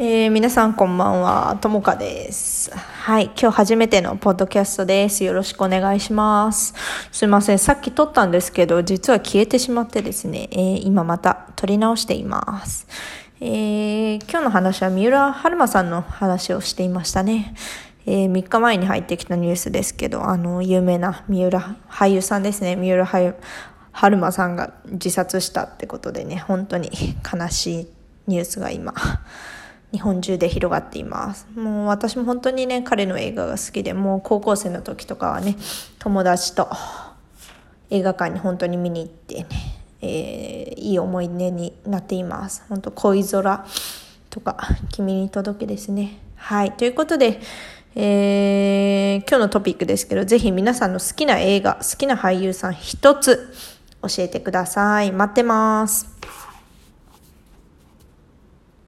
えー、皆さんこんばんは、ともかです。はい、今日初めてのポッドキャストです。よろしくお願いします。すいません、さっき撮ったんですけど、実は消えてしまってですね、えー、今また撮り直しています。えー、今日の話は三浦春馬さんの話をしていましたね。えー、3日前に入ってきたニュースですけど、あの、有名な三浦俳優さんですね、三浦春馬さんが自殺したってことでね、本当に悲しいニュースが今、日本中で広がっています。もう私も本当にね、彼の映画が好きで、もう高校生の時とかはね、友達と映画館に本当に見に行ってね、えー、いい思い出になっています。本当恋空とか、君に届けですね。はい。ということで、えー、今日のトピックですけど、ぜひ皆さんの好きな映画、好きな俳優さん一つ教えてください。待ってます。